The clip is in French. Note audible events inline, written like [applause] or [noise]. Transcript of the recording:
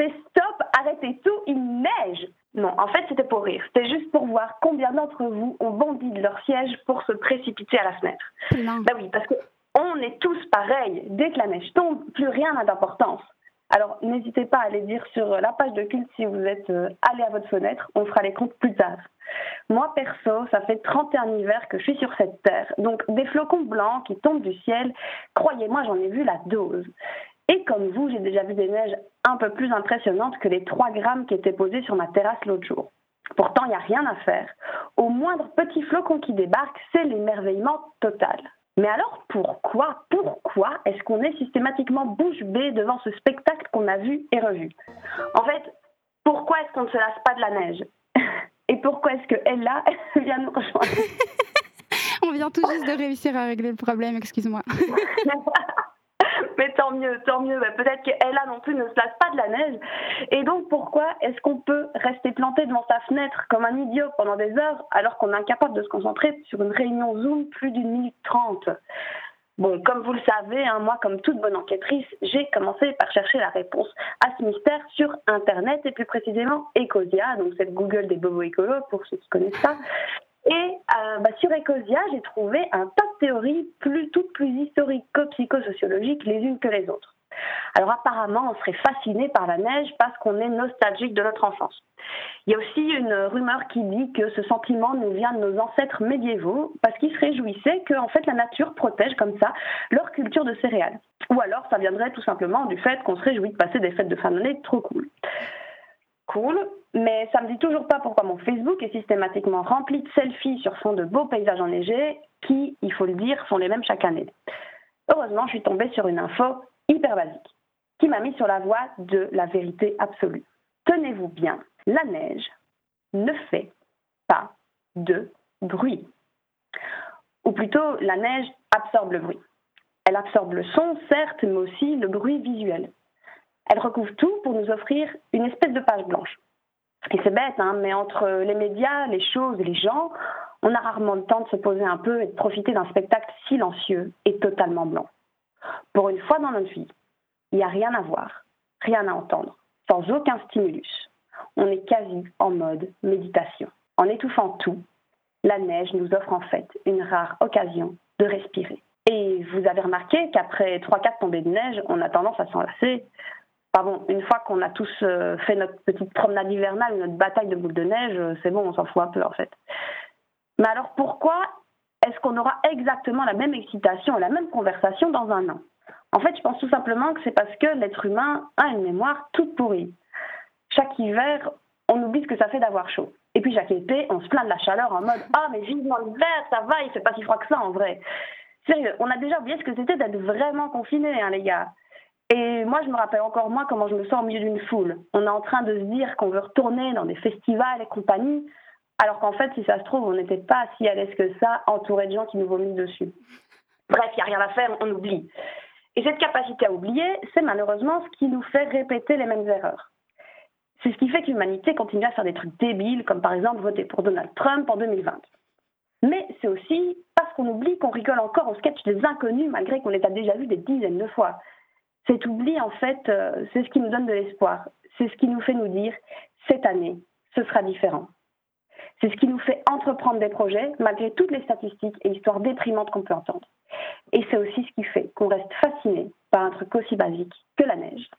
Attendez, stop, arrêtez tout, il neige Non, en fait, c'était pour rire. C'était juste pour voir combien d'entre vous ont bondi de leur siège pour se précipiter à la fenêtre. Bah oui, parce que on est tous pareils. Dès que la neige tombe, plus rien n'a d'importance. Alors, n'hésitez pas à aller dire sur la page de culte si vous êtes euh, allé à votre fenêtre. On fera les comptes plus tard. Moi, perso, ça fait 31 hivers que je suis sur cette terre. Donc, des flocons blancs qui tombent du ciel, croyez-moi, j'en ai vu la dose. Comme vous, j'ai déjà vu des neiges un peu plus impressionnantes que les 3 grammes qui étaient posés sur ma terrasse l'autre jour. Pourtant, il n'y a rien à faire. Au moindre petit flocon qui débarque, c'est l'émerveillement total. Mais alors pourquoi, pourquoi est-ce qu'on est systématiquement bouche bée devant ce spectacle qu'on a vu et revu? En fait, pourquoi est-ce qu'on ne se lasse pas de la neige? Et pourquoi est-ce qu'elle là, [laughs] vient nous rejoindre? [laughs] On vient tout juste de réussir à régler le problème, excuse-moi. [laughs] [laughs] Mais tant mieux, tant mieux. Peut-être qu'Ella non plus ne se lasse pas de la neige. Et donc, pourquoi est-ce qu'on peut rester planté devant sa fenêtre comme un idiot pendant des heures alors qu'on est incapable de se concentrer sur une réunion Zoom plus d'une minute trente? Bon, comme vous le savez, hein, moi, comme toute bonne enquêtrice, j'ai commencé par chercher la réponse à ce mystère sur Internet et plus précisément Ecosia, donc c'est le Google des bobos écolos pour ceux qui connaissent ça. Euh, bah, sur Ecosia, j'ai trouvé un tas de théories plus, toutes plus historico-psychosociologiques les unes que les autres. Alors apparemment, on serait fasciné par la neige parce qu'on est nostalgique de notre enfance. Il y a aussi une rumeur qui dit que ce sentiment nous vient de nos ancêtres médiévaux parce qu'ils se réjouissaient que fait la nature protège comme ça leur culture de céréales. Ou alors ça viendrait tout simplement du fait qu'on se réjouit de passer des fêtes de fin d'année trop cool. Cool, mais ça me dit toujours pas pourquoi mon Facebook est systématiquement rempli de selfies sur fond de beaux paysages enneigés qui, il faut le dire, sont les mêmes chaque année. Heureusement, je suis tombée sur une info hyper basique qui m'a mis sur la voie de la vérité absolue. Tenez-vous bien, la neige ne fait pas de bruit. Ou plutôt, la neige absorbe le bruit. Elle absorbe le son, certes, mais aussi le bruit visuel. Elle recouvre tout pour nous offrir une espèce de page blanche. Et c'est bête, hein, mais entre les médias, les choses les gens, on a rarement le temps de se poser un peu et de profiter d'un spectacle silencieux et totalement blanc. Pour une fois dans notre vie, il n'y a rien à voir, rien à entendre, sans aucun stimulus. On est quasi en mode méditation. En étouffant tout, la neige nous offre en fait une rare occasion de respirer. Et vous avez remarqué qu'après 3-4 tombées de neige, on a tendance à s'enlacer, Pardon, une fois qu'on a tous euh, fait notre petite promenade hivernale, notre bataille de boules de neige, euh, c'est bon, on s'en fout un peu en fait. Mais alors pourquoi est-ce qu'on aura exactement la même excitation et la même conversation dans un an? En fait, je pense tout simplement que c'est parce que l'être humain a une mémoire toute pourrie. Chaque hiver, on oublie ce que ça fait d'avoir chaud. Et puis chaque été, on se plaint de la chaleur en mode Ah, mais vivement l'hiver, ça va, il fait pas si froid que ça en vrai. Sérieux, on a déjà oublié ce que c'était d'être vraiment confiné, hein, les gars. Et moi, je me rappelle encore moins comment je me sens au milieu d'une foule. On est en train de se dire qu'on veut retourner dans des festivals et compagnie, alors qu'en fait, si ça se trouve, on n'était pas si à l'aise que ça, entouré de gens qui nous vomissent dessus. Bref, il n'y a rien à faire, on oublie. Et cette capacité à oublier, c'est malheureusement ce qui nous fait répéter les mêmes erreurs. C'est ce qui fait que l'humanité continue à faire des trucs débiles, comme par exemple voter pour Donald Trump en 2020. Mais c'est aussi parce qu'on oublie qu'on rigole encore au sketch des inconnus malgré qu'on les a déjà vus des dizaines de fois. Cet oubli, en fait, euh, c'est ce qui nous donne de l'espoir. C'est ce qui nous fait nous dire, cette année, ce sera différent. C'est ce qui nous fait entreprendre des projets malgré toutes les statistiques et histoires déprimantes qu'on peut entendre. Et c'est aussi ce qui fait qu'on reste fasciné par un truc aussi basique que la neige.